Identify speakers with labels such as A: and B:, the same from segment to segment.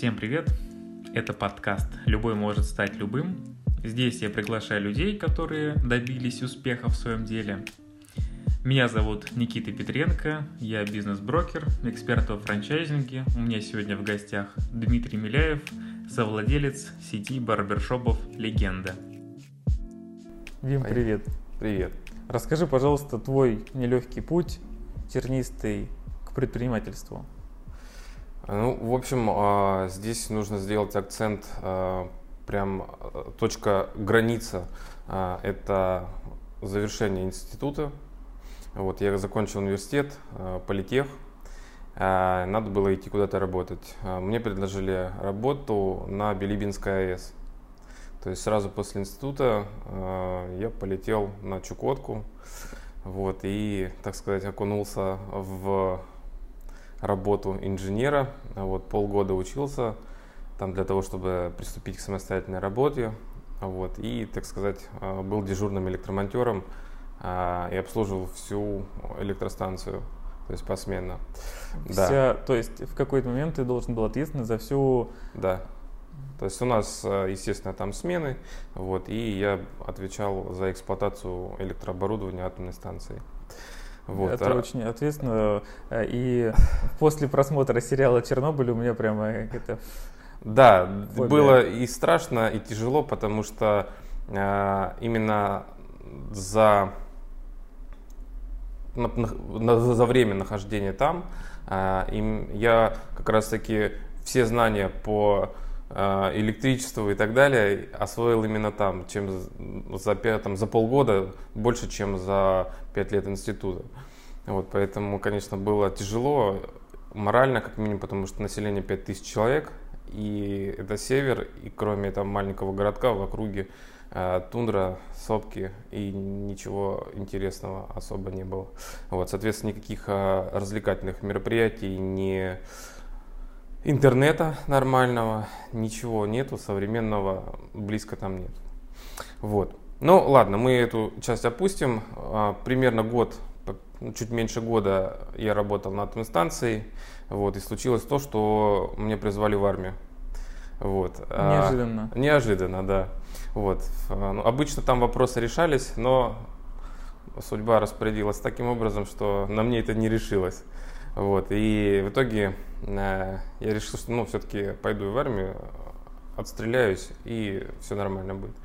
A: Всем привет! Это подкаст «Любой может стать любым». Здесь я приглашаю людей, которые добились успеха в своем деле. Меня зовут Никита Петренко, я бизнес-брокер, эксперт во франчайзинге. У меня сегодня в гостях Дмитрий Миляев, совладелец сети барбершопов «Легенда». Дим, привет.
B: Привет.
A: Расскажи, пожалуйста, твой нелегкий путь тернистый к предпринимательству.
B: Ну, в общем, а, здесь нужно сделать акцент, а, прям точка граница, а, это завершение института. Вот, я закончил университет, политех, надо было идти куда-то работать. Мне предложили работу на Билибинской АЭС. То есть сразу после института я полетел на Чукотку, вот, и, так сказать, окунулся в работу инженера. Вот, полгода учился там для того, чтобы приступить к самостоятельной работе. Вот, и, так сказать, а, был дежурным электромонтером а, и обслуживал всю электростанцию, то есть посменно.
A: Вся, да. То есть в какой-то момент ты должен был ответственный за всю...
B: Да. То есть у нас, а, естественно, там смены, вот, и я отвечал за эксплуатацию электрооборудования атомной станции.
A: Вот. Это а... очень ответственно. Э, и после просмотра сериала «Чернобыль» у меня прямо это...
B: Да, фобия. было и страшно, и тяжело, потому что э, именно за, на, на, за время нахождения там э, им, я как раз-таки все знания по э, электричеству и так далее освоил именно там, чем за, там, за полгода больше, чем за пять лет института. Вот, поэтому, конечно, было тяжело, морально как минимум, потому что население 5000 человек, и это север, и кроме там маленького городка в округе э, тундра, сопки, и ничего интересного особо не было. Вот, соответственно, никаких э, развлекательных мероприятий, ни интернета нормального, ничего нету, современного близко там нет. Вот. Ну ладно, мы эту часть опустим. А, примерно год ну, чуть меньше года я работал на атомной станции, вот, и случилось то, что мне призвали в армию. Вот.
A: Неожиданно.
B: А, неожиданно, да. Вот. А, ну, обычно там вопросы решались, но судьба распорядилась таким образом, что на мне это не решилось. Вот. И в итоге э, я решил, что ну, все-таки пойду в армию, отстреляюсь, и все нормально будет.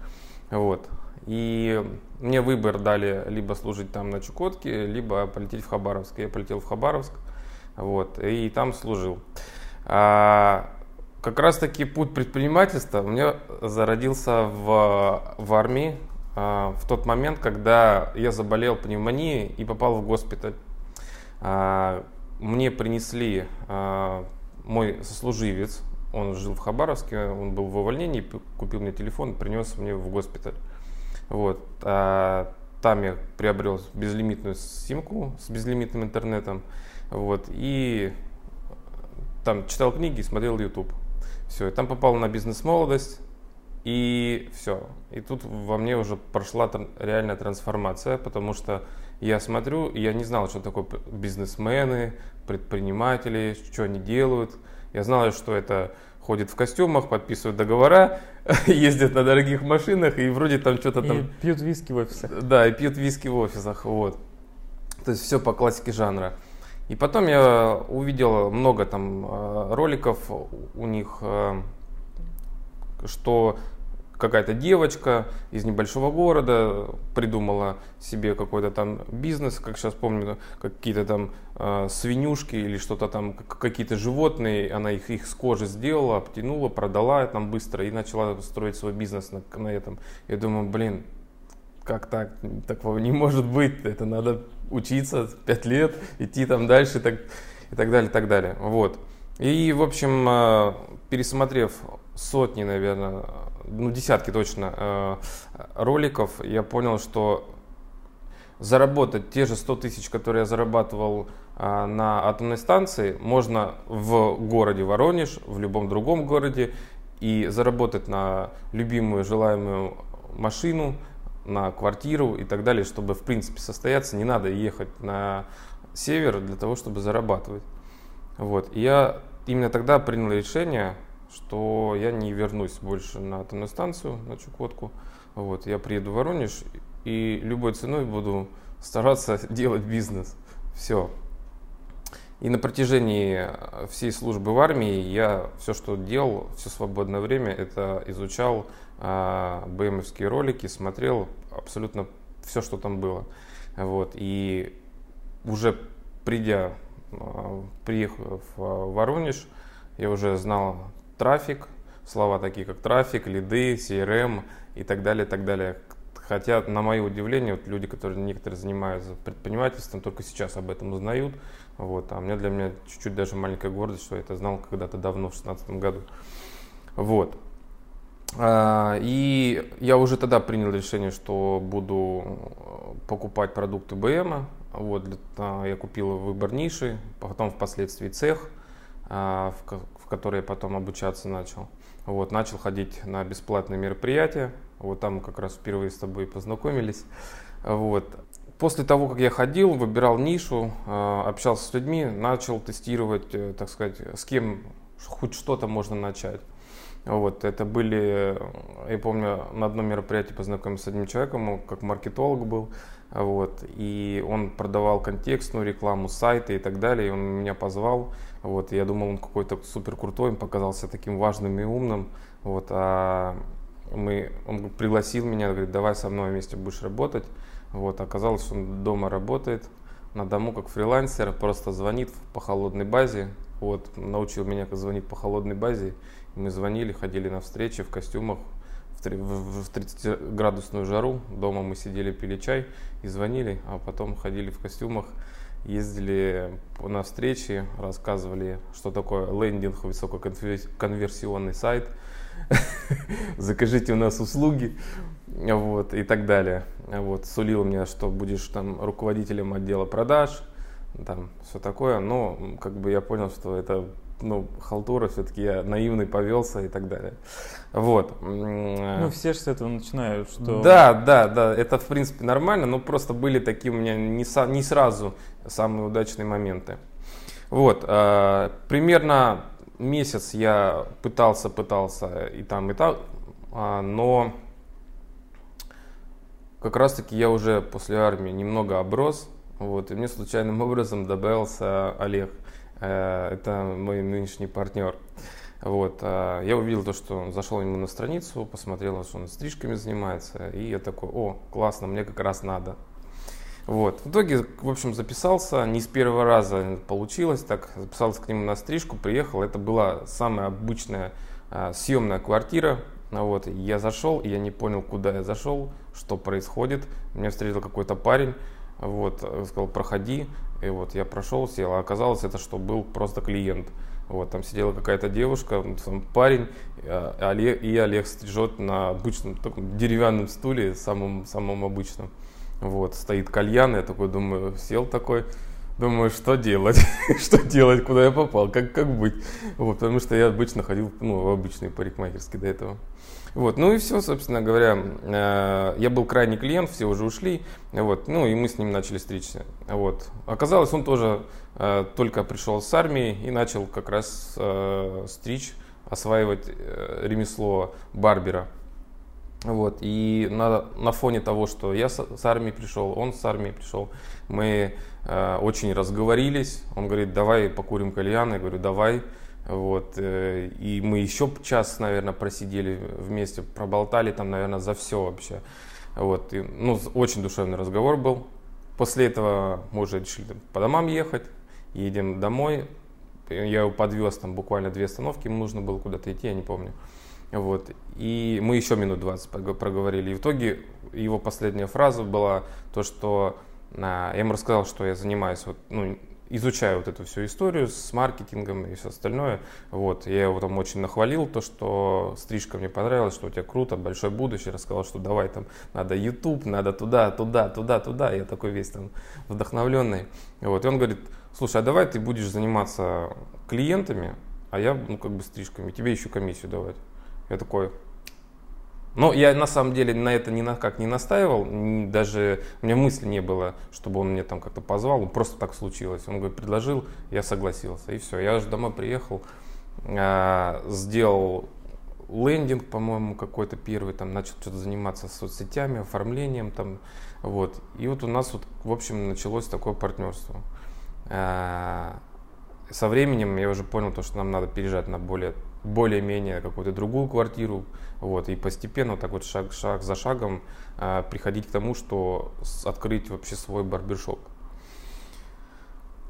B: Вот. И мне выбор дали либо служить там на Чукотке, либо полететь в Хабаровск. Я полетел в Хабаровск, вот, и там служил. А, как раз таки путь предпринимательства у меня зародился в, в армии а, в тот момент, когда я заболел пневмонией и попал в госпиталь. А, мне принесли а, мой сослуживец, он жил в Хабаровске, он был в увольнении, купил мне телефон, принес мне в госпиталь. Вот. А, там я приобрел безлимитную симку с безлимитным интернетом. Вот. И там читал книги, смотрел YouTube. Все, и там попал на бизнес-молодость, и все. И тут во мне уже прошла реальная трансформация, потому что я смотрю, я не знал, что такое бизнесмены, предприниматели, что они делают. Я знал, что это ходят в костюмах, подписывают договора, ездят на дорогих машинах и вроде там что-то там... И
A: пьют виски в офисах.
B: Да, и пьют виски в офисах, вот. То есть все по классике жанра. И потом я увидел много там э, роликов у них, э, что какая-то девочка из небольшого города придумала себе какой-то там бизнес, как сейчас помню, какие-то там э, свинюшки или что-то там, какие-то животные, она их, их с кожи сделала, обтянула, продала там быстро и начала строить свой бизнес на, на этом. Я думаю, блин, как так? Такого не может быть, это надо учиться 5 лет, идти там дальше так, и так далее, и так далее. Вот. И, в общем, э, пересмотрев сотни, наверное, ну, десятки точно э, роликов, я понял, что заработать те же 100 тысяч, которые я зарабатывал э, на атомной станции, можно в городе Воронеж, в любом другом городе, и заработать на любимую желаемую машину, на квартиру и так далее, чтобы в принципе состояться, не надо ехать на север для того, чтобы зарабатывать. Вот. И я именно тогда принял решение что я не вернусь больше на атомную станцию, на Чукотку. Вот, я приеду в Воронеж и любой ценой буду стараться делать бизнес. Все. И на протяжении всей службы в армии я все, что делал, все свободное время, это изучал а, БМовские ролики, смотрел абсолютно все, что там было. Вот. И уже придя, а, приехав в Воронеж, я уже знал трафик, слова такие как трафик, лиды, CRM и так далее, так далее. Хотя, на мое удивление, вот люди, которые некоторые занимаются предпринимательством, только сейчас об этом узнают. Вот, а мне для меня чуть-чуть даже маленькая гордость, что я это знал когда-то давно, в 2016 году. Вот. А, и я уже тогда принял решение, что буду э, покупать продукты БМа. Вот, я купил выбор ниши, потом впоследствии цех, а, в который я потом обучаться начал. Вот, начал ходить на бесплатные мероприятия. Вот там как раз впервые с тобой познакомились. Вот. После того, как я ходил, выбирал нишу, а, общался с людьми, начал тестировать, э, так сказать, с кем хоть что-то можно начать. Вот, это были, я помню, на одном мероприятии познакомился с одним человеком, он как маркетолог был, вот, и он продавал контекстную рекламу, сайты и так далее, и он меня позвал, вот, я думал, он какой-то супер крутой, он показался таким важным и умным, вот, а мы, он пригласил меня, говорит, давай со мной вместе будешь работать, вот, оказалось, что он дома работает, на дому как фрилансер, просто звонит по холодной базе, вот, научил меня, как звонить по холодной базе, мы звонили, ходили на встречи в костюмах в 30-градусную жару. Дома мы сидели, пили чай и звонили, а потом ходили в костюмах, ездили на встречи, рассказывали, что такое лендинг, высококонверсионный сайт, закажите у нас услуги, вот, и так далее. Вот, сулил мне, что будешь там руководителем отдела продаж, там все такое, но как бы я понял, что это ну, халтура, все-таки я наивный повелся и так далее. Вот.
A: Ну, все же с этого начинают, что...
B: Да, да, да, это, в принципе, нормально, но просто были такие у меня не, со, не сразу самые удачные моменты. Вот, э, примерно месяц я пытался, пытался и там, и там, э, но как раз-таки я уже после армии немного оброс, вот, и мне случайным образом добавился Олег – Э, это мой нынешний партнер. Вот, а я увидел то, что зашел ему на страницу, посмотрел, что он стрижками занимается, и я такой, о, классно, мне как раз надо. Вот. В итоге, в общем, записался, не с первого раза получилось так, записался к нему на стрижку, приехал, это была самая обычная а, съемная квартира, вот, я зашел, и я не понял, куда я зашел, что происходит, меня встретил какой-то парень, вот, сказал, проходи, и вот я прошел, сел, а оказалось это, что был просто клиент. Вот, там сидела какая-то девушка, там парень, а, Олег, и Олег стрижет на обычном таком деревянном стуле, самом, самом обычном. Вот, стоит кальян, я такой думаю, сел такой, думаю, что делать, что делать, куда я попал, как, как быть. Вот, потому что я обычно ходил ну, в обычные парикмахерские до этого. Вот, ну и все, собственно говоря, э, я был крайний клиент, все уже ушли, вот, ну и мы с ним начали стричься. Вот. Оказалось, он тоже э, только пришел с армии и начал как раз э, стричь, осваивать ремесло барбера. Вот, и на, на фоне того, что я с, с армии пришел, он с армии пришел, мы э, очень разговорились. Он говорит, давай покурим кальян. Я говорю, давай. Вот, э, и мы еще час, наверное, просидели вместе, проболтали там, наверное, за все вообще. Вот, и, ну, очень душевный разговор был. После этого мы уже решили по домам ехать, едем домой. Я его подвез, там буквально две остановки, ему нужно было куда-то идти, я не помню. Вот. И мы еще минут 20 проговорили. И в итоге его последняя фраза была то, что а, я ему рассказал, что я занимаюсь вот, ну, изучаю вот эту всю историю с маркетингом и все остальное. Вот, я его там очень нахвалил, то, что стрижка мне понравилась, что у тебя круто, большое будущее. Рассказал, что давай там надо YouTube, надо туда, туда, туда, туда. Я такой весь там вдохновленный. Вот, и он говорит, слушай, а давай ты будешь заниматься клиентами, а я, ну, как бы стрижками, тебе еще комиссию давать. Я такой, но я на самом деле на это ни на как не настаивал, даже у меня мысли не было, чтобы он мне там как-то позвал, просто так случилось. Он говорит, предложил, я согласился, и все. Я же домой приехал, э, сделал лендинг, по-моему, какой-то первый, там начал что-то заниматься соцсетями, оформлением там, вот. И вот у нас вот, в общем, началось такое партнерство. Э, со временем я уже понял то, что нам надо переезжать на более более-менее какую-то другую квартиру, вот, и постепенно так вот шаг, шаг за шагом э, приходить к тому, что открыть вообще свой барбершоп.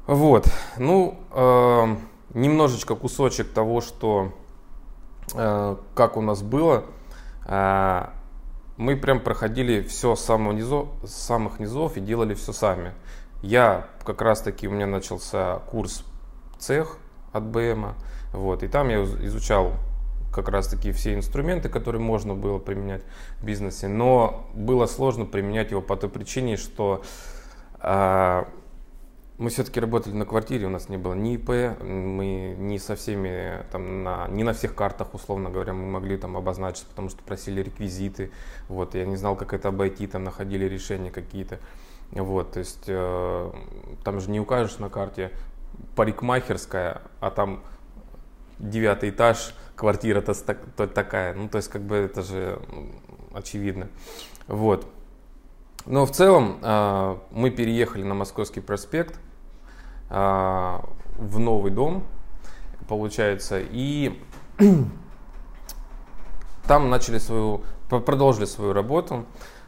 B: Вот, ну, э, немножечко кусочек того, что, э, как у нас было, э, мы прям проходили все с, самого низов, с самых низов и делали все сами. Я как раз таки, у меня начался курс цех от БМа, вот, и там я изучал как раз таки все инструменты, которые можно было применять в бизнесе, но было сложно применять его по той причине, что э, мы все-таки работали на квартире, у нас не было ни ИП, мы не со всеми, там, на, не на всех картах, условно говоря, мы могли там обозначиться, потому что просили реквизиты, вот, я не знал, как это обойти, там находили решения какие-то, вот, то есть э, там же не укажешь на карте парикмахерская, а там девятый этаж, квартира-то такая. Ну, то есть, как бы это же очевидно. Вот. Но в целом э, мы переехали на Московский проспект э, в новый дом, получается, и там начали свою, продолжили свою работу.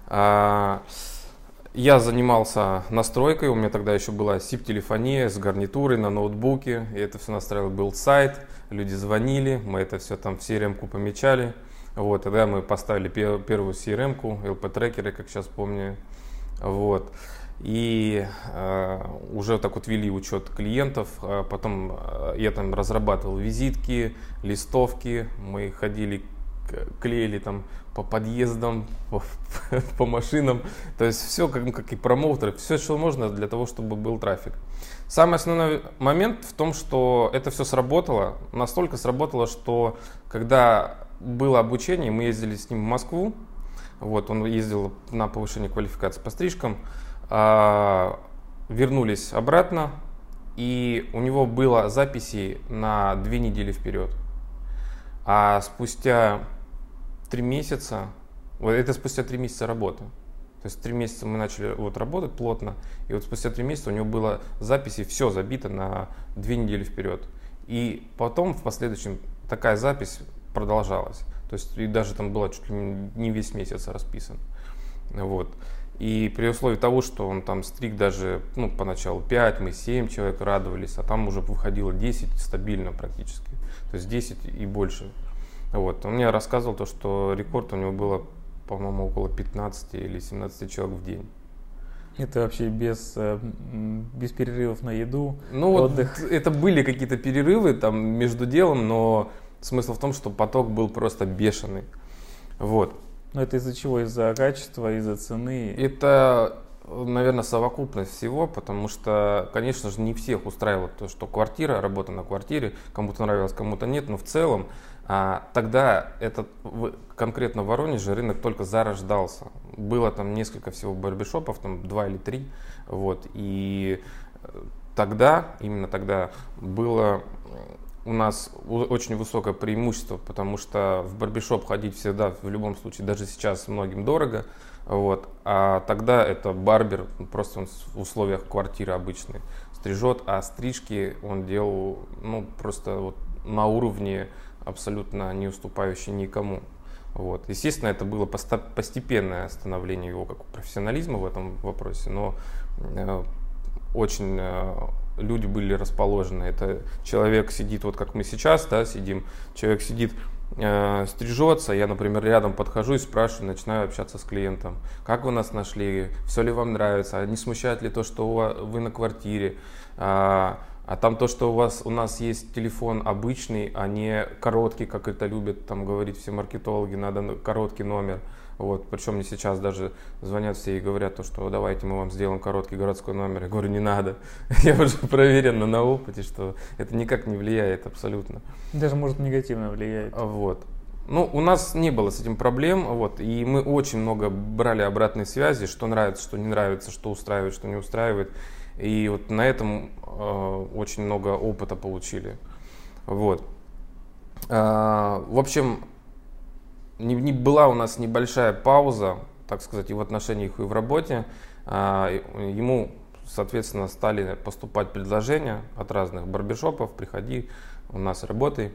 B: Э, я занимался настройкой, у меня тогда еще была SIP-телефония с гарнитурой на ноутбуке, и это все настраивал, был сайт, люди звонили, мы это все там в CRM-ку помечали. Вот, тогда мы поставили первую CRM-ку, LP-трекеры, как сейчас помню. Вот. И э, уже так вот вели учет клиентов. А потом э, я там разрабатывал визитки, листовки. Мы ходили, клеили там по подъездам, по, по машинам. То есть все как, как и промоутеры, все, что можно для того, чтобы был трафик. Самый основной момент в том, что это все сработало. Настолько сработало, что когда было обучение, мы ездили с ним в Москву. Вот, он ездил на повышение квалификации по стрижкам. А, вернулись обратно, и у него было записи на две недели вперед. А спустя три месяца, вот это спустя три месяца работы. То есть три месяца мы начали вот работать плотно, и вот спустя три месяца у него было записи все забито на две недели вперед. И потом в последующем такая запись продолжалась. То есть и даже там было чуть ли не весь месяц расписан. Вот. И при условии того, что он там стриг даже, ну, поначалу 5, мы 7 человек радовались, а там уже выходило 10 стабильно практически. То есть 10 и больше. Вот. Он мне рассказывал то, что рекорд у него было, по-моему, около 15 или 17 человек в день.
A: Это вообще без, э, без перерывов на еду,
B: ну, отдых? Вот это были какие-то перерывы там между делом, но смысл в том, что поток был просто бешеный. Вот.
A: Но это из-за чего? Из-за качества, из-за цены?
B: Это наверное, совокупность всего, потому что, конечно же, не всех устраивало то, что квартира, работа на квартире, кому-то нравилось, кому-то нет, но в целом а, тогда этот конкретно в Воронеже рынок только зарождался. Было там несколько всего барбершопов, там два или три, вот, и э, тогда, именно тогда было у нас очень высокое преимущество, потому что в барбершоп ходить всегда, в любом случае, даже сейчас многим дорого, вот. А тогда это барбер, просто он в условиях квартиры обычной стрижет, а стрижки он делал ну, просто вот на уровне абсолютно не уступающий никому. Вот. Естественно, это было постепенное становление его как профессионализма в этом вопросе, но э, очень э, люди были расположены. Это человек сидит, вот как мы сейчас да, сидим, человек сидит э, стрижется, я, например, рядом подхожу и спрашиваю, начинаю общаться с клиентом, как вы нас нашли, все ли вам нравится, а не смущает ли то, что вы на квартире, а, а там то, что у вас у нас есть телефон обычный, а не короткий, как это любят там говорить все маркетологи, надо короткий номер. Вот, причем мне сейчас даже звонят все и говорят то, что давайте мы вам сделаем короткий городской номер. Я говорю, не надо. Я уже проверено на опыте, что это никак не влияет абсолютно.
A: Даже может негативно влияет.
B: Вот. Ну, у нас не было с этим проблем, вот, и мы очень много брали обратной связи, что нравится, что не нравится, что устраивает, что не устраивает. И вот на этом э, очень много опыта получили. Вот. А, в общем, не, не была у нас небольшая пауза, так сказать, и в отношениях, и в работе. А, ему, соответственно, стали поступать предложения от разных барбершопов, приходи, у нас работай.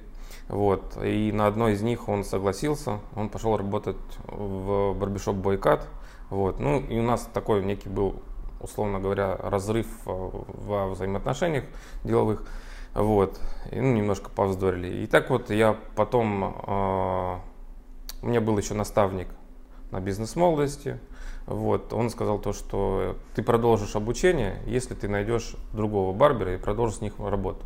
B: Вот. И на одной из них он согласился, он пошел работать в барбершоп Бойкат. Вот. Ну и у нас такой некий был, условно говоря, разрыв э, во взаимоотношениях деловых. Вот. И, ну, немножко повздорили. И так вот я потом, э, у меня был еще наставник на бизнес-молодости. Вот, он сказал то, что ты продолжишь обучение, если ты найдешь другого барбера и продолжишь с них работу.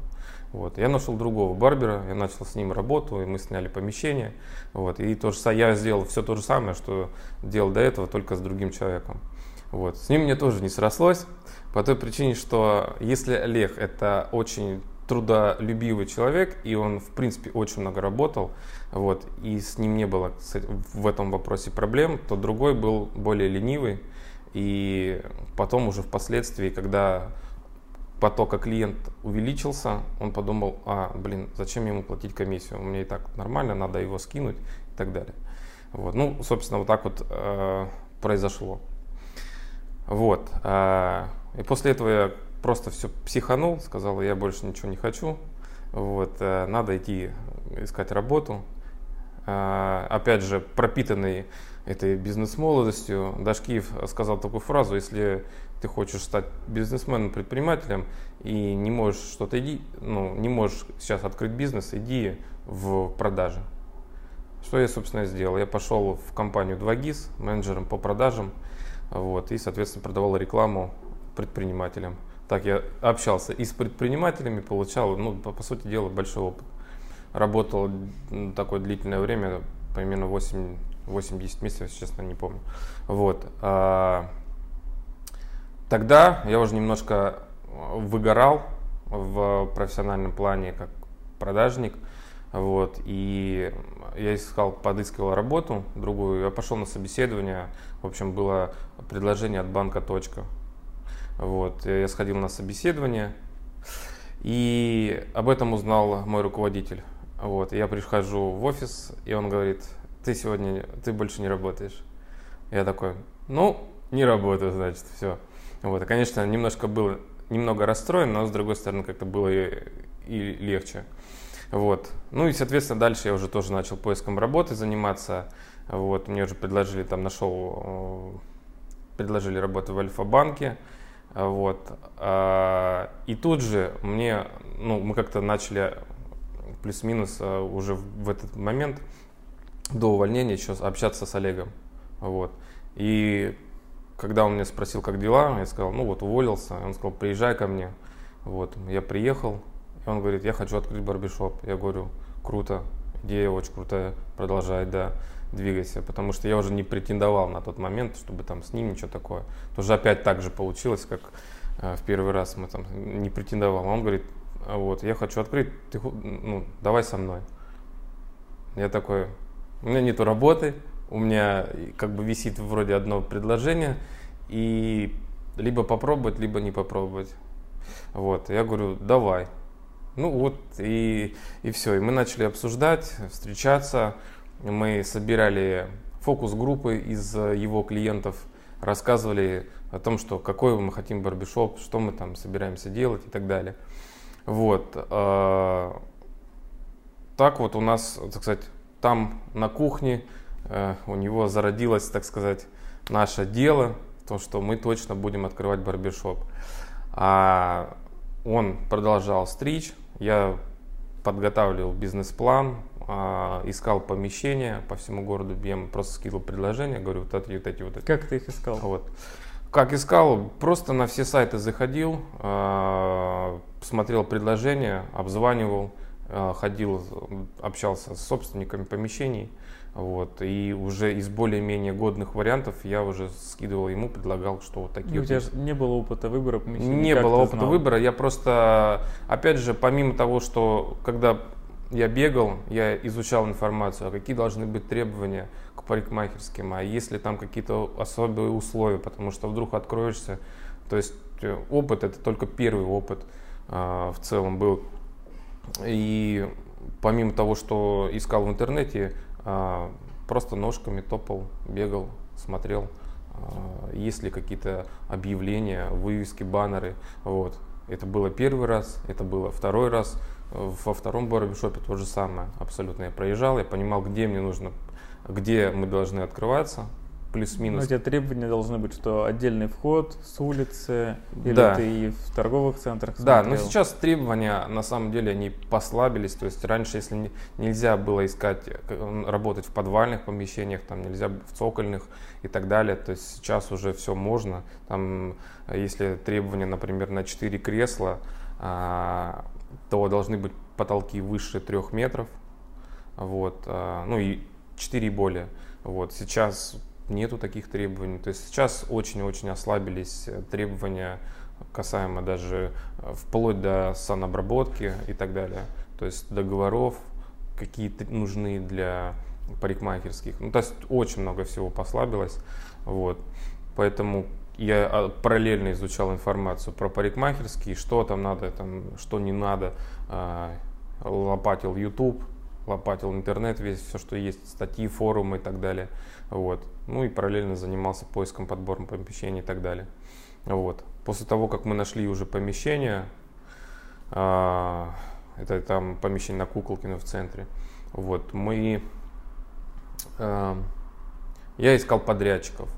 B: Вот. Я нашел другого барбера, я начал с ним работу, и мы сняли помещение. Вот. И то же, я сделал все то же самое, что делал до этого, только с другим человеком. Вот. С ним мне тоже не срослось, по той причине, что если Олег это очень трудолюбивый человек, и он, в принципе, очень много работал, вот, и с ним не было в этом вопросе проблем, то другой был более ленивый, и потом уже впоследствии, когда потока клиент увеличился, он подумал, а, блин, зачем ему платить комиссию, у меня и так нормально, надо его скинуть и так далее. Вот. Ну, собственно, вот так вот э, произошло. Вот. Э, и после этого я просто все психанул, сказал, я больше ничего не хочу, вот, э, надо идти искать работу. Э, опять же, пропитанный этой бизнес-молодостью, Дашкиев сказал такую фразу, если ты хочешь стать бизнесменом, предпринимателем и не можешь что-то иди, ну, не можешь сейчас открыть бизнес, иди в продажи. Что я, собственно, сделал? Я пошел в компанию 2GIS, менеджером по продажам, вот, и, соответственно, продавал рекламу предпринимателям. Так я общался и с предпринимателями, получал, ну, по, по сути дела, большой опыт. Работал такое длительное время, примерно 8-10 месяцев, честно, не помню. Вот. А, Тогда я уже немножко выгорал в профессиональном плане как продажник. Вот, и я искал, подыскивал работу другую. Я пошел на собеседование. В общем, было предложение от банка «Точка». Вот, я сходил на собеседование, и об этом узнал мой руководитель. Вот, я прихожу в офис, и он говорит, ты сегодня, ты больше не работаешь. Я такой, ну, не работаю, значит, все. Вот, конечно, немножко был немного расстроен, но с другой стороны как-то было и, и легче. Вот. Ну и, соответственно, дальше я уже тоже начал поиском работы заниматься. Вот, мне уже предложили, там нашел, предложили работу в Альфа-банке. Вот. А, и тут же мне, ну, мы как-то начали плюс-минус а, уже в этот момент до увольнения еще общаться с Олегом. Вот. И когда он меня спросил, как дела, я сказал, ну вот уволился. Он сказал, приезжай ко мне. Вот, я приехал, и он говорит, я хочу открыть барбершоп. Я говорю, круто, идея очень крутая, продолжай, да, двигайся. Потому что я уже не претендовал на тот момент, чтобы там с ним ничего такое. Тоже опять так же получилось, как э, в первый раз мы там не претендовал. Он говорит, «А вот, я хочу открыть, ты, ну, давай со мной. Я такой, у меня нету работы, у меня как бы висит вроде одно предложение, и либо попробовать, либо не попробовать. Вот, я говорю, давай. Ну вот, и, и все. И мы начали обсуждать, встречаться. Мы собирали фокус-группы из его клиентов, рассказывали о том, что какой мы хотим барбишоп, что мы там собираемся делать и так далее. Вот. А, так вот у нас, так сказать, там на кухне Э, у него зародилось, так сказать, наше дело, то, что мы точно будем открывать барбершоп. А он продолжал стричь, я подготавливал бизнес-план, а, искал помещения по всему городу, я ему просто скидывал предложения, говорю, вот эти, вот эти, вот эти.
A: Как ты их искал?
B: Вот. Как искал? Просто на все сайты заходил, а, смотрел предложения, обзванивал, а, ходил, общался с собственниками помещений, вот, и уже из более-менее годных вариантов я уже скидывал ему, предлагал, что вот такие.
A: И у тебя есть. не было опыта выбора
B: Не было опыта знал? выбора. Я просто, опять же, помимо того, что когда я бегал, я изучал информацию, а какие должны быть требования к парикмахерским, а есть ли там какие-то особые условия, потому что вдруг откроешься. То есть э, опыт это только первый опыт а, в целом был. И помимо того, что искал в интернете, а, просто ножками топал, бегал, смотрел, а, есть ли какие-то объявления, вывески, баннеры. Вот. Это было первый раз, это было второй раз. Во втором барбершопе то же самое абсолютно. Я проезжал, я понимал, где мне нужно, где мы должны открываться, плюс-минус.
A: Но эти требования должны быть, что отдельный вход с улицы, или да. ты и в торговых центрах
B: смотрел? Да, но сейчас требования на самом деле они послабились. То есть раньше, если не, нельзя было искать, э, работать в подвальных помещениях, там нельзя в цокольных и так далее, то есть сейчас уже все можно. Там, если требования, например, на 4 кресла, а, то должны быть потолки выше 3 метров. Вот, а, ну и 4 и более. Вот, сейчас нету таких требований. То есть сейчас очень-очень ослабились требования касаемо даже э, вплоть до санобработки и так далее. То есть договоров, какие нужны для парикмахерских. Ну, то есть очень много всего послабилось. Вот. Поэтому я а, параллельно изучал информацию про парикмахерские, что там надо, там, что не надо. А, лопатил YouTube, лопатил интернет, весь все, что есть, статьи, форумы и так далее. Вот. Ну и параллельно занимался поиском, подбором помещений и так далее. Вот. После того, как мы нашли уже помещение, а, это там помещение на Куколкино в центре, вот, мы, я искал подрядчиков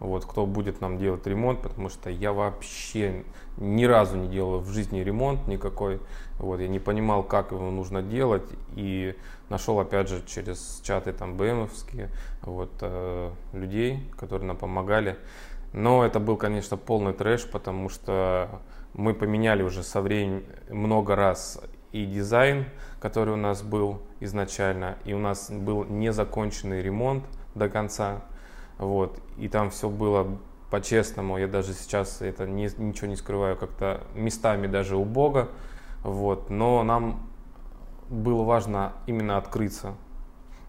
B: вот, кто будет нам делать ремонт, потому что я вообще ни разу не делал в жизни ремонт никакой, вот, я не понимал, как его нужно делать, и нашел, опять же, через чаты там БМовские, вот, э, людей, которые нам помогали, но это был, конечно, полный трэш, потому что мы поменяли уже со временем много раз и дизайн, который у нас был изначально, и у нас был незаконченный ремонт до конца, вот, и там все было по-честному, я даже сейчас это не, ничего не скрываю, как-то местами даже убого, вот, но нам было важно именно открыться.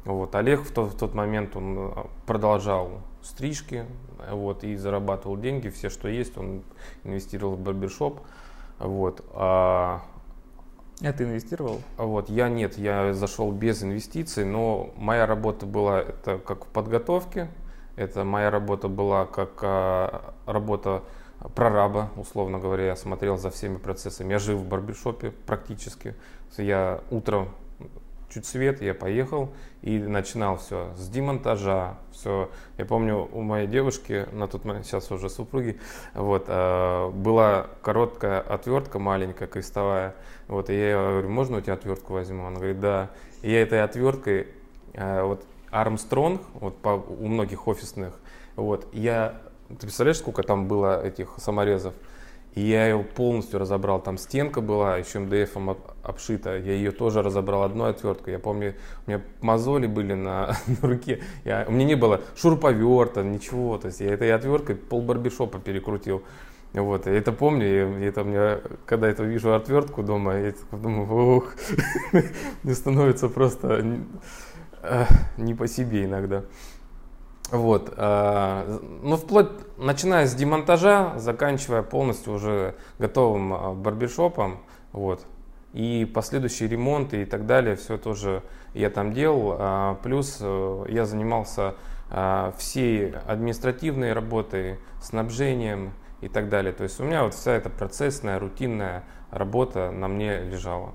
B: Вот, Олег в тот, в тот момент он э, продолжал стрижки, вот, и зарабатывал деньги, все, что есть, он инвестировал в барбершоп, вот, а
A: а ты инвестировал?
B: Вот, я нет, я зашел без инвестиций, но моя работа была это как в подготовке, это моя работа была как а, работа прораба, условно говоря. Я смотрел за всеми процессами. Я жил в барбершопе практически. Я утром чуть свет, я поехал и начинал все с демонтажа, все. Я помню, у моей девушки, на тот момент, сейчас уже супруги, вот, э, была короткая отвертка маленькая, крестовая, вот, и я говорю, можно у тебя отвертку возьму? Она говорит, да. И я этой отверткой, э, вот, Армстронг, вот по, у многих офисных, вот, я, ты представляешь, сколько там было этих саморезов? И я его полностью разобрал, там стенка была, еще об, обшита, я ее тоже разобрал одной отверткой. Я помню, у меня мозоли были на, на руке, я, у меня не было шуруповерта, ничего, то есть я этой отверткой пол барбершопа перекрутил. Вот, я это помню, и это мне, когда это вижу отвертку дома, я думаю, ух, мне становится просто не по себе иногда. Вот. Э, ну, вплоть, начиная с демонтажа, заканчивая полностью уже готовым э, барбершопом, вот, и последующие ремонты и так далее, все тоже я там делал. А, плюс э, я занимался всей административной работой, снабжением и так далее. То есть у меня вот вся эта процессная, рутинная работа на мне лежала.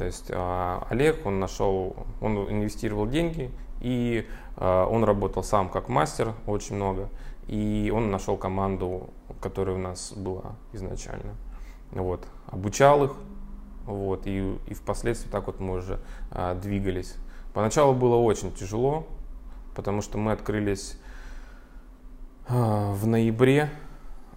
B: То есть а, Олег, он нашел, он инвестировал деньги, и а, он работал сам как мастер очень много, и он нашел команду, которая у нас была изначально. Вот, обучал их, вот, и, и впоследствии так вот мы уже а, двигались. Поначалу было очень тяжело, потому что мы открылись в ноябре,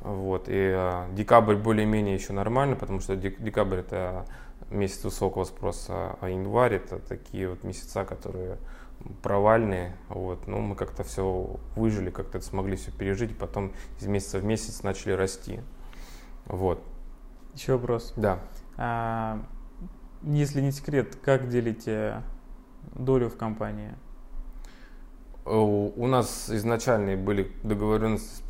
B: вот, и декабрь более-менее еще нормально, потому что декабрь это месяц высокого спроса, а январь это такие вот месяца, которые провальные. Вот. Но мы как-то все выжили, как-то смогли все пережить, и потом из месяца в месяц начали расти. Вот.
A: Еще вопрос.
B: Да.
A: А, если не секрет, как делите долю в компании?
B: У нас изначальные были договоренности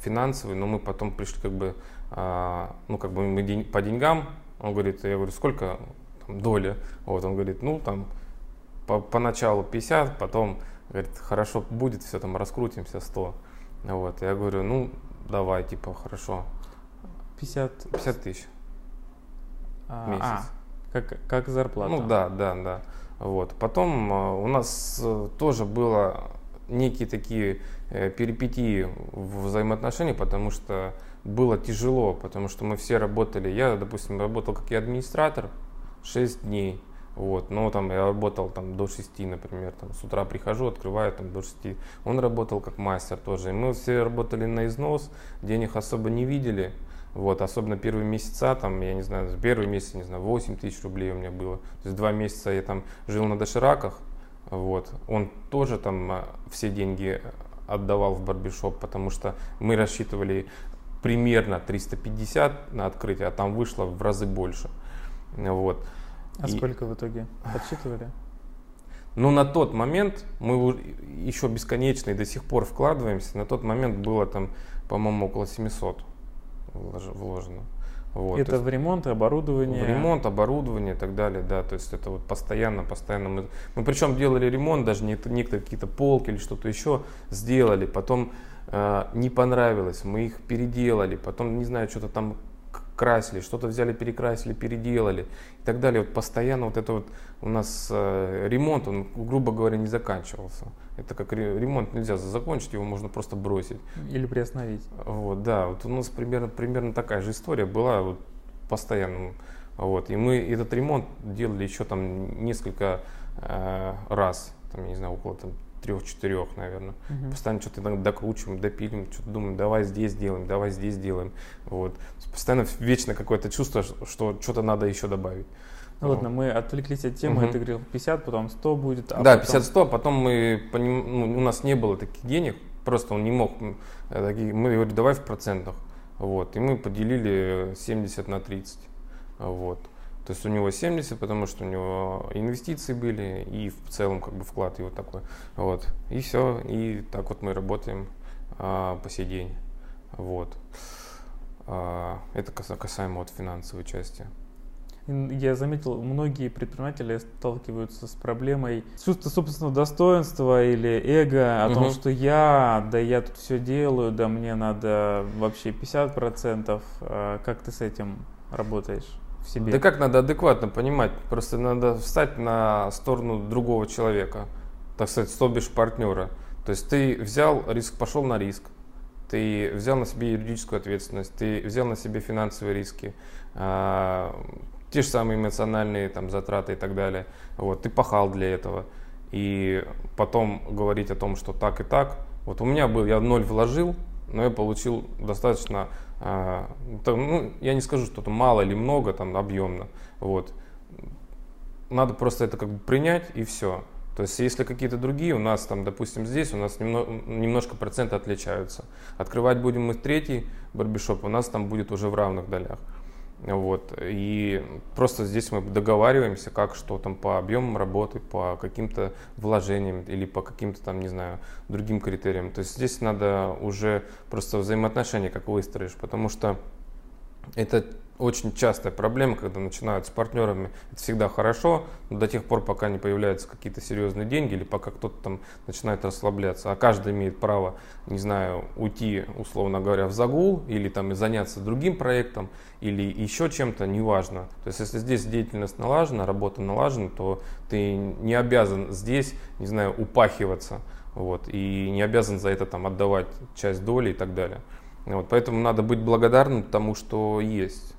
B: финансовые, но мы потом пришли как бы, а, ну как бы мы по деньгам он говорит, я говорю, сколько там, доля. Вот он говорит, ну там по, поначалу 50, потом говорит, хорошо будет, все там раскрутимся 100. Вот, я говорю, ну давай, типа, хорошо.
A: 50,
B: 50 тысяч
A: а,
B: месяц.
A: а, как, как зарплата.
B: Ну да, да, да. Вот. Потом э, у нас э, тоже было некие такие э, перипетии в взаимоотношениях, потому что было тяжело, потому что мы все работали. Я, допустим, работал как и администратор 6 дней. Вот, но там я работал там до 6, например, там с утра прихожу, открываю там до 6. Он работал как мастер тоже. И мы все работали на износ, денег особо не видели. Вот, особенно первые месяца, там, я не знаю, первый месяц, не знаю, 8 тысяч рублей у меня было. То есть два месяца я там жил на дошираках, вот. Он тоже там а, все деньги отдавал в барбершоп, потому что мы рассчитывали примерно 350 на открытие, а там вышло в разы больше. Вот.
A: А и... сколько в итоге подсчитывали?
B: Но на тот момент мы еще бесконечно и до сих пор вкладываемся. На тот момент было там, по-моему, около 700 вложено.
A: Вот, это есть, в ремонт, оборудование?
B: В ремонт, оборудование и так далее, да. То есть это вот постоянно, постоянно. Мы, мы причем делали ремонт, даже не, не какие-то полки или что-то еще сделали. Потом не понравилось, мы их переделали. Потом, не знаю, что-то там красили, что-то взяли, перекрасили, переделали и так далее. Вот постоянно вот это вот у нас э, ремонт, он, грубо говоря, не заканчивался. Это как ремонт нельзя закончить, его можно просто бросить.
A: Или приостановить.
B: Вот, да, вот у нас примерно, примерно такая же история была вот, постоянно. Вот, и мы этот ремонт делали еще там несколько э, раз, там, я не знаю, около там, трех-четырех, наверное. Угу. Постоянно что-то докручиваем, допилим, что-то думаем, давай здесь делаем, давай здесь делаем. Вот. Постоянно вечно какое-то чувство, что что-то надо еще добавить.
A: Ну, ладно, мы отвлеклись от темы, угу. ты говорил 50, потом 100 будет.
B: А да, потом... 50-100, потом мы, ну, у нас не было таких денег, просто он не мог, э, мы говорили, давай в процентах. Вот, и мы поделили 70 на 30. Вот. То есть у него 70, потому что у него инвестиции были и в целом как бы вклад его такой. Вот. И все. И так вот мы работаем а, по сей день. Вот. А, это касаемо вот финансовой части.
A: Я заметил, многие предприниматели сталкиваются с проблемой чувства собственного достоинства или эго о угу. том, что я, да я тут все делаю, да мне надо вообще 50%. А как ты с этим работаешь? В себе.
B: Да как надо адекватно понимать? Просто надо встать на сторону другого человека, так сказать, стобишь партнера. То есть ты взял риск, пошел на риск, ты взял на себе юридическую ответственность, ты взял на себе финансовые риски, э, те же самые эмоциональные там, затраты и так далее. Вот, ты пахал для этого. И потом говорить о том, что так и так. Вот у меня был, я ноль вложил, но я получил достаточно а, ну, я не скажу, что это мало или много, там, объемно. Вот. Надо просто это как бы принять и все. То есть, если какие-то другие, у нас там, допустим, здесь у нас немного, немножко проценты отличаются. Открывать будем мы третий барбишоп, у нас там будет уже в равных долях. Вот. И просто здесь мы договариваемся, как что там по объемам работы, по каким-то вложениям или по каким-то там, не знаю, другим критериям. То есть здесь надо уже просто взаимоотношения как выстроишь, потому что это очень частая проблема, когда начинают с партнерами. Это всегда хорошо, но до тех пор, пока не появляются какие-то серьезные деньги или пока кто-то там начинает расслабляться. А каждый имеет право, не знаю, уйти, условно говоря, в загул или там заняться другим проектом или еще чем-то, неважно. То есть, если здесь деятельность налажена, работа налажена, то ты не обязан здесь, не знаю, упахиваться. Вот, и не обязан за это там отдавать часть доли и так далее. Вот, поэтому надо быть благодарным тому, что есть.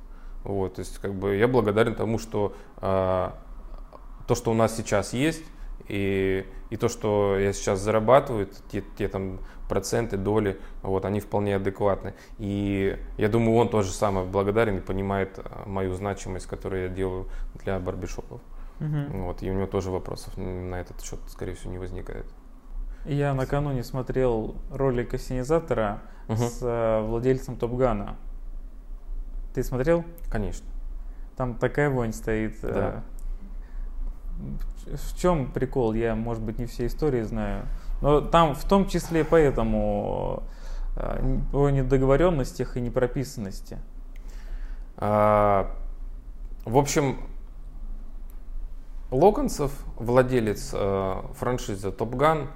B: Вот, то есть как бы я благодарен тому, что э, то, что у нас сейчас есть, и, и то, что я сейчас зарабатываю, те, те там проценты, доли, вот, они вполне адекватны. И я думаю, он тоже самое благодарен и понимает а, мою значимость, которую я делаю для барбершопов. Угу. Вот, и у него тоже вопросов на этот счет, скорее всего, не возникает.
A: Я накануне смотрел ролик ассенизатора угу. с э, владельцем Топгана. Ты смотрел?
B: Конечно.
A: Там такая вонь стоит. Э, да. В чем прикол? Я, может быть, не все истории знаю. Но там в том числе поэтому э, о недоговоренностях и непрописанности.
B: А, в общем, Локонцев, владелец э, франшизы Top Gun,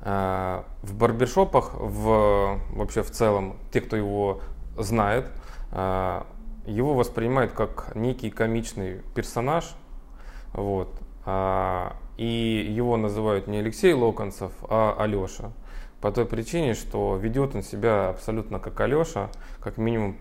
B: э, в барбершопах, в, вообще в целом, те, кто его знает, э, его воспринимают как некий комичный персонаж. Вот. Э, и его называют не Алексей Локонцев, а Алеша. По той причине, что ведет он себя абсолютно как Алеша, как минимум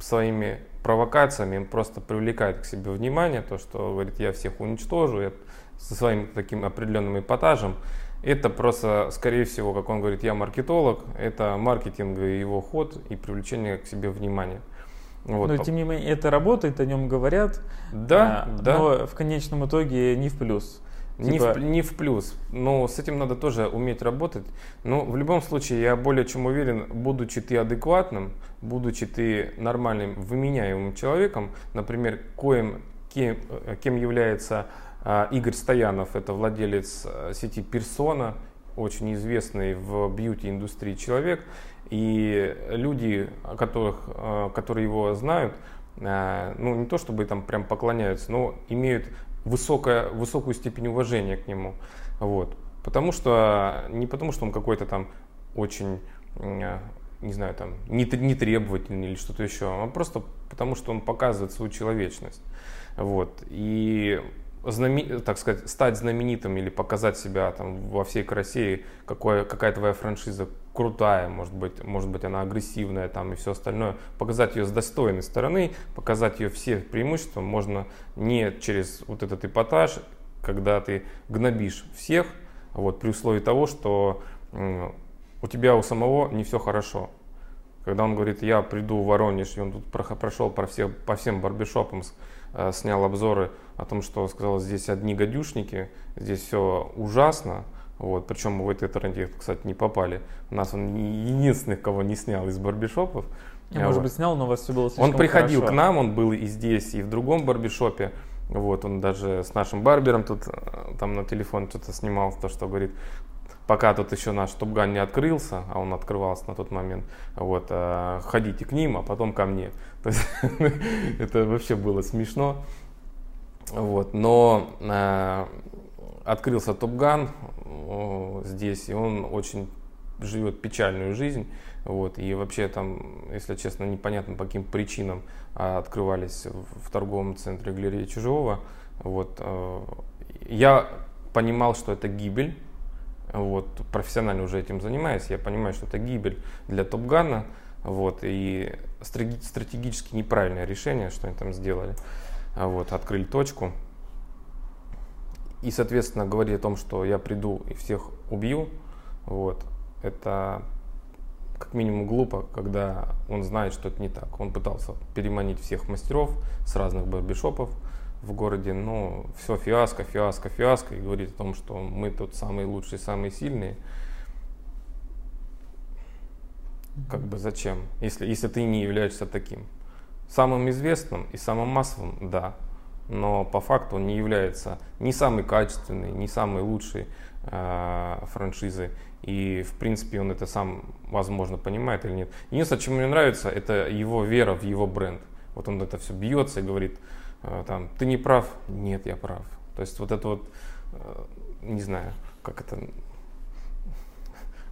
B: своими провокациями, он просто привлекает к себе внимание, то, что говорит, я всех уничтожу, я со своим таким определенным эпатажем. Это просто, скорее всего, как он говорит, я маркетолог, это маркетинговый его ход и привлечение к себе внимания.
A: Вот. Но тем не менее это работает, о нем говорят.
B: Да, а, да.
A: Но в конечном итоге не в плюс.
B: Не, типа... в, не в плюс. Но с этим надо тоже уметь работать. Но в любом случае, я более чем уверен, будучи ты адекватным, будучи ты нормальным, выменяемым человеком, например, коим, кем, кем является а, Игорь Стоянов, это владелец а, сети Персона, очень известный в бьюти-индустрии человек, и люди, которых, а, которые его знают, а, ну не то чтобы там прям поклоняются, но имеют высокая, высокую степень уважения к нему. Вот. Потому что, не потому что он какой-то там очень, а, не знаю, там, нетребовательный или что-то еще, а просто потому что он показывает свою человечность. Вот. И знаме, так сказать, стать знаменитым или показать себя там во всей красе, какое, какая твоя франшиза крутая, может быть, может быть она агрессивная там и все остальное, показать ее с достойной стороны, показать ее все преимущества можно не через вот этот эпатаж, когда ты гнобишь всех, вот, при условии того, что у тебя у самого не все хорошо. Когда он говорит, я приду в Воронеж, и он тут прошел по, все, по всем барбершопам, э, снял обзоры о том, что сказал, здесь одни гадюшники, здесь все ужасно, вот, причем в этой тренде, кстати, не попали. У нас он единственный, кого не снял из барбишопов.
A: Я, может быть, снял, но у вас все было слишком
B: Он приходил
A: хорошо.
B: к нам, он был и здесь, и в другом барбишопе. Вот, он даже с нашим барбером тут э, там на телефон что-то снимал, то, что говорит, пока тут еще наш Топган не открылся, а он открывался на тот момент, вот, э, ходите к ним, а потом ко мне. То есть, это вообще было смешно. Вот, но э, открылся Топган здесь, и он очень живет печальную жизнь. Вот, и вообще там, если честно, непонятно по каким причинам а, открывались в торговом центре галереи Чужого. Вот, э, я понимал, что это гибель. Вот, профессионально уже этим занимаюсь. Я понимаю, что это гибель для Топгана. Вот, и стратегически неправильное решение, что они там сделали. Вот, открыли точку и, соответственно, говорить о том, что я приду и всех убью, вот, это как минимум глупо, когда он знает, что это не так. Он пытался переманить всех мастеров с разных барбишопов в городе, но все фиаско, фиаско, фиаско, и говорит о том, что мы тут самые лучшие, самые сильные. Как бы зачем, если, если ты не являешься таким? Самым известным и самым массовым, да, но по факту он не является ни самой качественной, ни самой лучшей э, франшизой. И, в принципе, он это сам, возможно, понимает или нет. Единственное, чем мне нравится, это его вера в его бренд. Вот он это все бьется и говорит, э, там, ты не прав, нет, я прав. То есть вот это вот, э, не знаю, как это,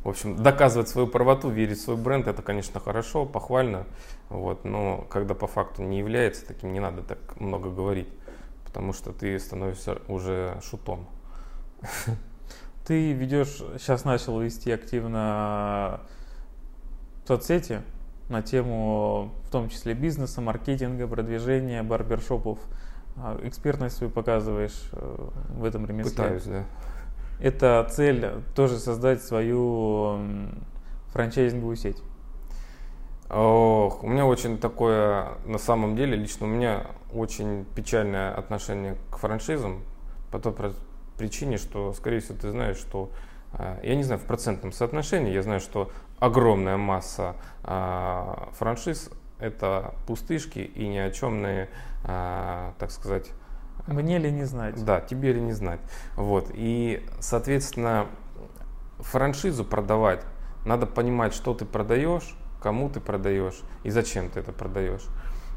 B: в общем, доказывать свою правоту, верить в свой бренд, это, конечно, хорошо, похвально, вот, но когда по факту не является таким, не надо так много говорить потому что ты становишься уже шутом.
A: Ты ведешь, сейчас начал вести активно соцсети на тему, в том числе бизнеса, маркетинга, продвижения, барбершопов. А, экспертность свою показываешь э, в этом ремесле.
B: Пытаюсь, да.
A: Это цель тоже создать свою франчайзинговую сеть.
B: Ох, у меня очень такое, на самом деле, лично у меня очень печальное отношение к франшизам по той причине, что, скорее всего, ты знаешь, что, а, я не знаю в процентном соотношении, я знаю, что огромная масса а, франшиз это пустышки и ни о чемные, а, так сказать,
A: мне ли не знать?
B: Да, тебе ли не знать. Вот. И, соответственно, франшизу продавать, надо понимать, что ты продаешь, кому ты продаешь и зачем ты это продаешь.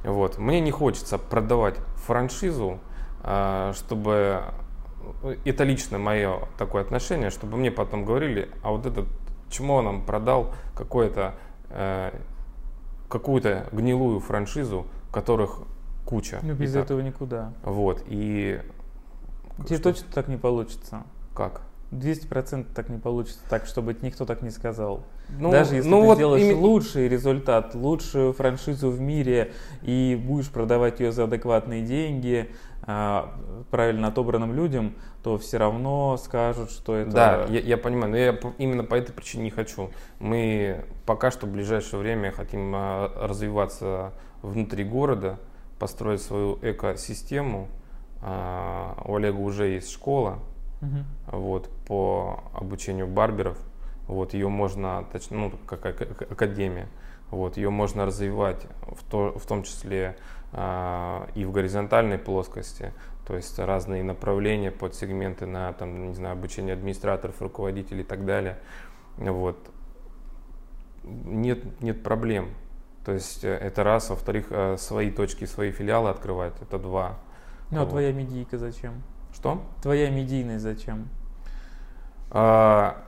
B: Вот. Мне не хочется продавать франшизу а, чтобы это лично мое такое отношение, чтобы мне потом говорили, а вот этот чмо нам продал какое-то э, какую-то гнилую франшизу, которых куча.
A: Ну, без
B: и
A: этого никуда.
B: Вот, и...
A: Тебе что? точно так не получится.
B: Как?
A: 200% так не получится, так, чтобы никто так не сказал. Ну, Даже если ну ты вот сделаешь ими... лучший результат, лучшую франшизу в мире и будешь продавать ее за адекватные деньги, а, правильно отобранным людям, то все равно скажут, что это...
B: Да, я, я понимаю, но я именно по этой причине не хочу. Мы пока что в ближайшее время хотим а, развиваться внутри города, построить свою экосистему. А, у Олега уже есть школа угу. вот, по обучению барберов. Вот, ее можно, ну, как академия, вот, ее можно развивать в, то, в том числе а, и в горизонтальной плоскости, то есть разные направления под сегменты на там, не знаю, обучение администраторов, руководителей и так далее. Вот. Нет, нет проблем. То есть э, это раз, во-вторых, э, свои точки, свои филиалы открывать, это два.
A: Ну а вот. твоя медийка зачем?
B: Что?
A: Твоя медийность зачем?
B: А,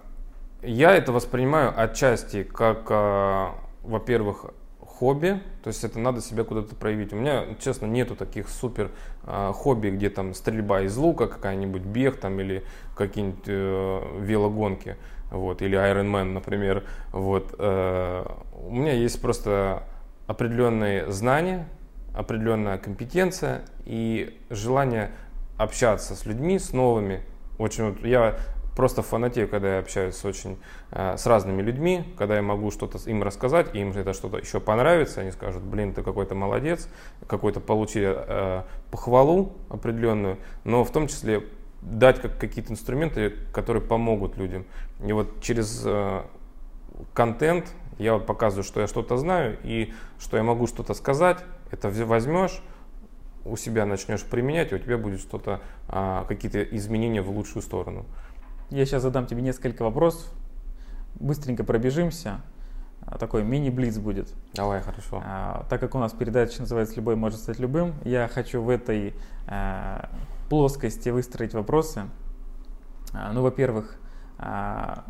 B: я это воспринимаю отчасти как, а, во-первых, хобби, то есть это надо себя куда-то проявить. У меня, честно, нету таких супер э, хобби, где там стрельба из лука, какая-нибудь бег там или какие-нибудь э, велогонки, вот, или Iron Man, например. Вот, э, у меня есть просто определенные знания, определенная компетенция и желание общаться с людьми, с новыми. Очень вот я просто фанатею, когда я общаюсь с очень э, с разными людьми, когда я могу что-то им рассказать, и им это что-то еще понравится, они скажут, блин, ты какой-то молодец, какой-то получили э, похвалу определенную, но в том числе дать как, какие-то инструменты, которые помогут людям. И вот через э, контент я вот показываю, что я что-то знаю и что я могу что-то сказать, это возьмешь, у себя начнешь применять, и у тебя будет что-то, а, какие-то изменения в лучшую сторону.
A: Я сейчас задам тебе несколько вопросов. Быстренько пробежимся. А, такой мини-блиц будет.
B: Давай, хорошо.
A: А, так как у нас передача называется «Любой может стать любым», я хочу в этой а, плоскости выстроить вопросы. А, ну, во-первых, а,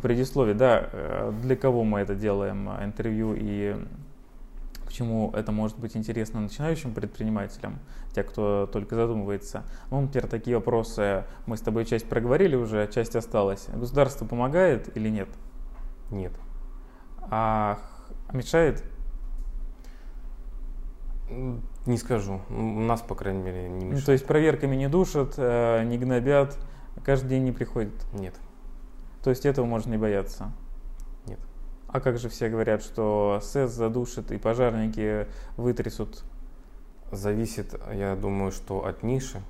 A: предисловие, да, э, для кого мы это делаем, интервью и почему это может быть интересно начинающим предпринимателям, те, кто только задумывается. Ну, например, такие вопросы мы с тобой часть проговорили уже, часть осталась. Государство помогает или нет?
B: Нет.
A: А мешает?
B: Не скажу. У нас, по крайней мере, не мешает.
A: Ну, то есть проверками не душат, э, не гнобят, каждый день не приходит?
B: Нет.
A: То есть этого можно не бояться? А как же все говорят, что СЭС задушит и пожарники вытрясут?
B: Зависит, я думаю, что от ниши,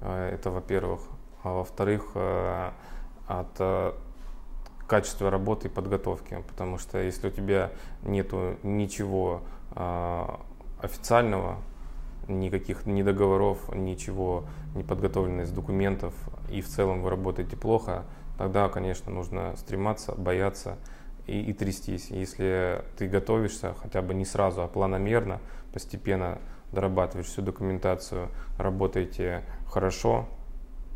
B: э, это во-первых. А во-вторых, э, от э, качества работы и подготовки. Потому что если у тебя нету ничего официального, никаких ни договоров, ничего не подготовлено из документов, и в целом вы работаете плохо, тогда, конечно, нужно стрематься, бояться и, и трястись. Если ты готовишься хотя бы не сразу, а планомерно, постепенно дорабатываешь всю документацию, работаете хорошо,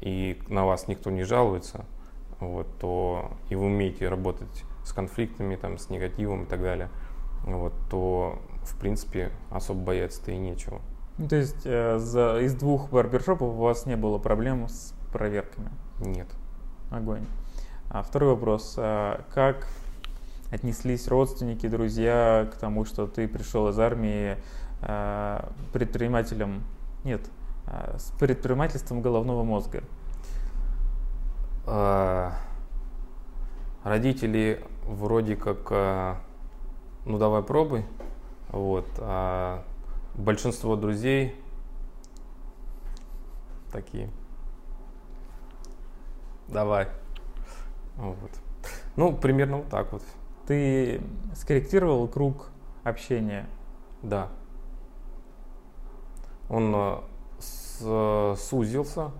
B: и на вас никто не жалуется, вот, то и вы умеете работать с конфликтами, там, с негативом и так далее, вот, то в принципе особо бояться-то и нечего.
A: Ну, то есть э, за, из двух барбершопов у вас не было проблем с проверками?
B: Нет.
A: Огонь. А второй вопрос. А как отнеслись родственники, друзья к тому, что ты пришел из армии э, предпринимателем, нет, э, с предпринимательством головного мозга?
B: А, родители вроде как, ну давай пробуй, вот, а большинство друзей такие, давай, вот. Ну, примерно вот так вот.
A: Ты скорректировал круг общения?
B: Да. Он э, с, сузился,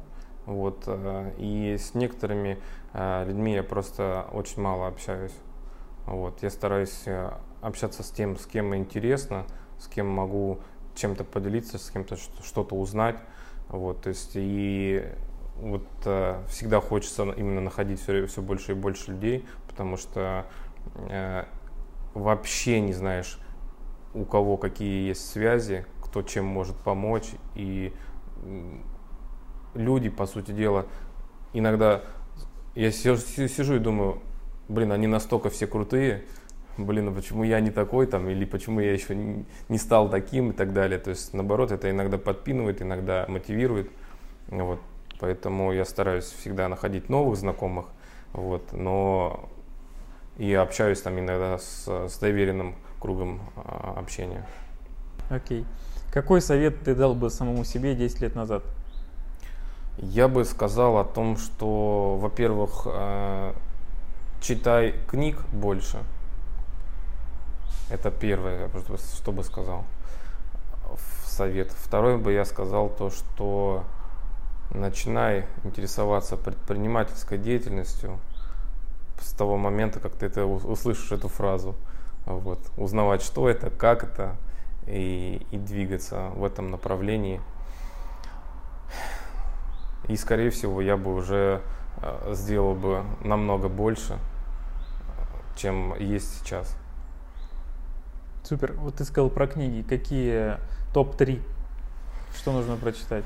B: вот, э, и с некоторыми э, людьми я просто очень мало общаюсь. Вот, я стараюсь общаться с тем, с кем интересно, с кем могу чем-то поделиться, с кем-то что-то узнать. Вот, то есть и вот э, всегда хочется именно находить все, все больше и больше людей, потому что э, вообще не знаешь, у кого какие есть связи, кто чем может помочь. И люди, по сути дела, иногда я сижу и думаю, блин, они настолько все крутые, блин, а почему я не такой там, или почему я еще не стал таким и так далее. То есть, наоборот, это иногда подпинывает, иногда мотивирует. Вот. Поэтому я стараюсь всегда находить новых знакомых, вот, но и общаюсь там иногда с, с доверенным кругом а, общения.
A: Окей. Какой совет ты дал бы самому себе 10 лет назад?
B: Я бы сказал о том, что, во-первых, э, читай книг больше. Это первое, что бы сказал совет. Второе бы я сказал то, что начинай интересоваться предпринимательской деятельностью с того момента, как ты это услышишь эту фразу. Вот. Узнавать, что это, как это, и, и двигаться в этом направлении. И, скорее всего, я бы уже э, сделал бы намного больше, чем есть сейчас.
A: Супер. Вот ты сказал про книги. Какие топ-3? Что нужно прочитать?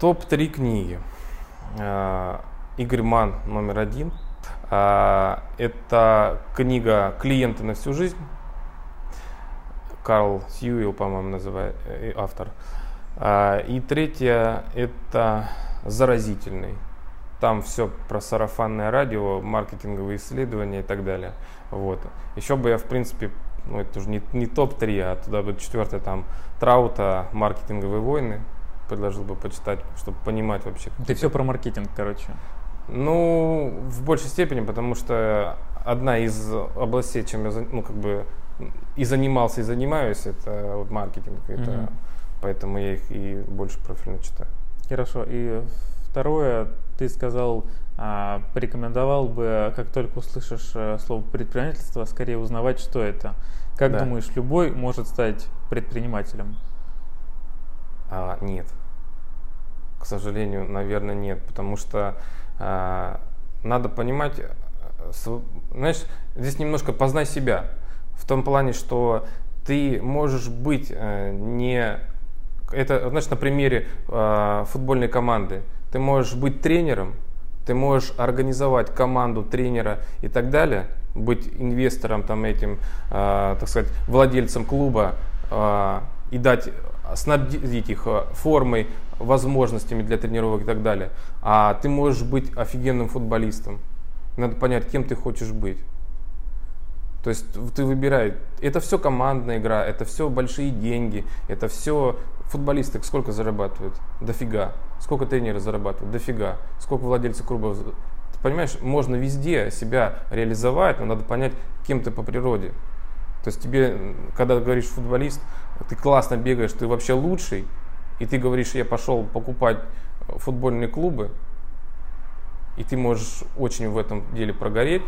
B: Топ-3 книги. Э, Игорь Ман номер один. Э, это книга «Клиенты на всю жизнь». Карл Сьюил, по-моему, называет автор. И третье – это «Заразительный». Там все про сарафанное радио, маркетинговые исследования и так далее. Вот. Еще бы я, в принципе, ну это уже не, не топ-3, а туда будет четвертое, там, Траута, маркетинговые войны, предложил бы почитать, чтобы понимать вообще.
A: Ты все про маркетинг, короче.
B: Ну, в большей степени, потому что одна из областей, чем я, ну, как бы, и занимался, и занимаюсь, это вот маркетинг. Это, mm-hmm. Поэтому я их и больше профильно читаю.
A: Хорошо. И второе, ты сказал, а, порекомендовал бы, как только услышишь э, слово предпринимательство, скорее узнавать, что это. Как да. думаешь, любой может стать предпринимателем?
B: А, нет. К сожалению, наверное, нет. Потому что надо понимать, э, знаешь, здесь немножко познай себя. В том плане, что ты можешь быть э, не... Это, знаешь, на примере э, футбольной команды. Ты можешь быть тренером, ты можешь организовать команду тренера и так далее, быть инвестором там этим, э, так сказать, владельцем клуба э, и дать снабдить их э, формой, возможностями для тренировок и так далее. А ты можешь быть офигенным футболистом. Надо понять, кем ты хочешь быть. То есть ты выбирай. Это все командная игра, это все большие деньги, это все футболисты сколько зарабатывают? Дофига. Сколько тренеры зарабатывают? Дофига. Сколько владельцы клубов? Ты понимаешь, можно везде себя реализовать, но надо понять, кем ты по природе. То есть тебе, когда говоришь футболист, ты классно бегаешь, ты вообще лучший, и ты говоришь, я пошел покупать футбольные клубы, и ты можешь очень в этом деле прогореть.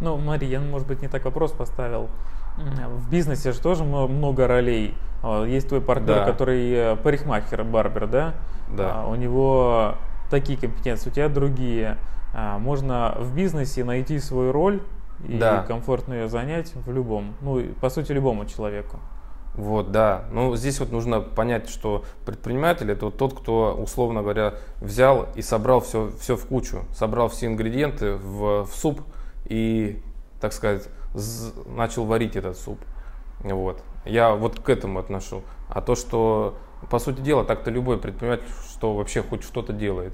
A: Ну, Мария, я, может быть, не так вопрос поставил. В бизнесе же тоже много ролей. А, есть твой партнер, да. который э, парикмахер, барбер, да?
B: Да.
A: А, у него такие компетенции, у тебя другие. А, можно в бизнесе найти свою роль и да. комфортно ее занять в любом, ну, по сути, любому человеку.
B: Вот, да. Ну, здесь вот нужно понять, что предприниматель это вот тот, кто, условно говоря, взял и собрал все, все в кучу, собрал все ингредиенты в, в суп и, так сказать, начал варить этот суп. Вот. Я вот к этому отношу. А то, что, по сути дела, так-то любой предприниматель, что вообще хоть что-то делает.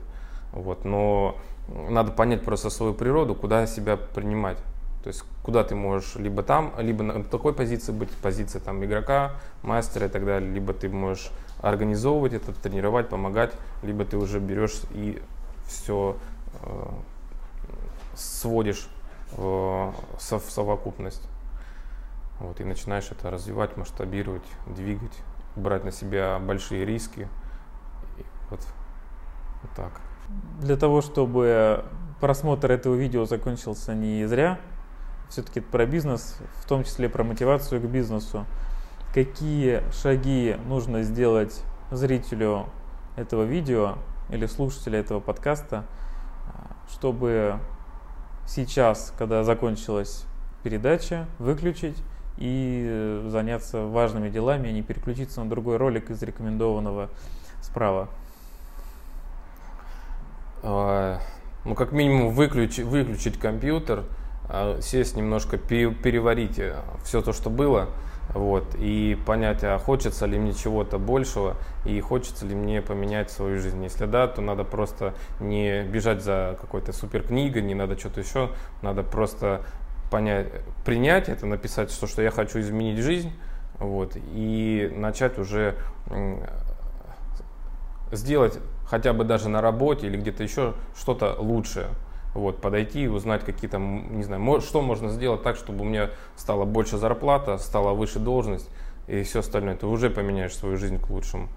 B: Вот. Но надо понять просто свою природу, куда себя принимать. То есть куда ты можешь либо там, либо на такой позиции быть, позиция там игрока, мастера и так далее, либо ты можешь организовывать это, тренировать, помогать, либо ты уже берешь и все э, сводишь в, в совокупность. Вот, и начинаешь это развивать, масштабировать, двигать, брать на себя большие риски. Вот, вот так.
A: Для того, чтобы просмотр этого видео закончился не зря, все-таки про бизнес, в том числе про мотивацию к бизнесу. Какие шаги нужно сделать зрителю этого видео или слушателя этого подкаста, чтобы сейчас, когда закончилась передача, выключить и заняться важными делами, а не переключиться на другой ролик из рекомендованного справа?
B: А, ну, как минимум, выключ, выключить компьютер, сесть немножко, переварить э, все то, что было, вот, и понять, а хочется ли мне чего-то большего, и хочется ли мне поменять свою жизнь. Если да, то надо просто не бежать за какой-то супер книгой, не надо что-то еще, надо просто понять, принять это, написать, что, что я хочу изменить жизнь, вот, и начать уже сделать хотя бы даже на работе или где-то еще что-то лучшее. Вот, подойти и узнать какие-то, не знаю, что можно сделать так, чтобы у меня стала больше зарплата, стала выше должность и все остальное. Ты уже поменяешь свою жизнь к лучшему.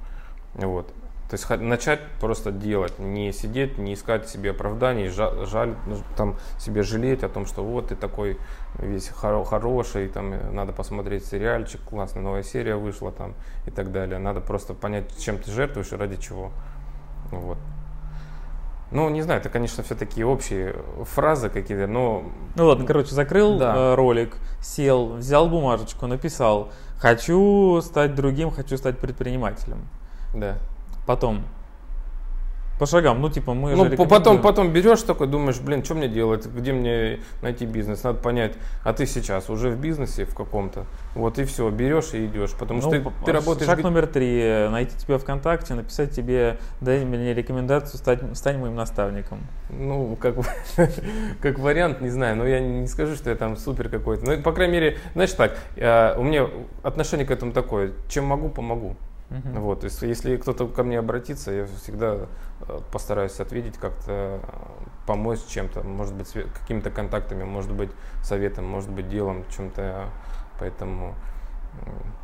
B: Вот. То есть начать просто делать, не сидеть, не искать себе оправданий, жаль, ну, там себе жалеть о том, что вот ты такой весь хоро хороший, там надо посмотреть сериальчик, классная новая серия вышла там и так далее. Надо просто понять, чем ты жертвуешь и ради чего. Вот. Ну, не знаю, это, конечно, все такие общие фразы какие-то, но...
A: Ну ладно, короче, закрыл да. Э, ролик, сел, взял бумажечку, написал, хочу стать другим, хочу стать предпринимателем.
B: Да.
A: Потом, по шагам, ну типа мы
B: ну, потом, потом берешь такой, думаешь, блин, что мне делать, где мне найти бизнес, надо понять, а ты сейчас уже в бизнесе в каком-то, вот и все, берешь и идешь, потому ну, что ты, ты работаешь...
A: Шаг номер три, найти тебя ВКонтакте, написать тебе, дай мне рекомендацию, стать, стань моим наставником.
B: Ну, как, как вариант, не знаю, но я не скажу, что я там супер какой-то, ну, по крайней мере, знаешь так, э, у меня отношение к этому такое, чем могу, помогу. Uh-huh. Вот, то есть, если кто-то ко мне обратится, я всегда постараюсь ответить, как-то э, помочь чем-то, может быть, какими-то контактами, может быть, советом, может быть, делом, чем-то, поэтому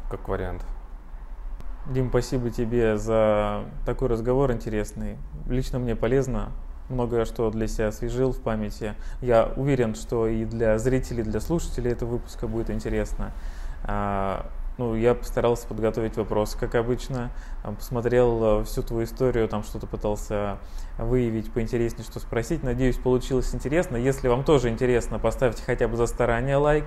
B: как вариант.
A: Дим, спасибо тебе за такой разговор интересный. Лично мне полезно, многое что для себя освежил в памяти. Я уверен, что и для зрителей, для слушателей этого выпуска будет интересно. Ну, я постарался подготовить вопрос, как обычно. Посмотрел э, всю твою историю, там что-то пытался выявить поинтереснее, что спросить. Надеюсь, получилось интересно. Если вам тоже интересно, поставьте хотя бы за старание лайк,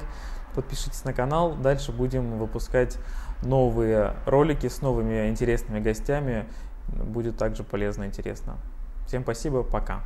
A: подпишитесь на канал. Дальше будем выпускать новые ролики с новыми интересными гостями. Будет также полезно и интересно. Всем спасибо, пока.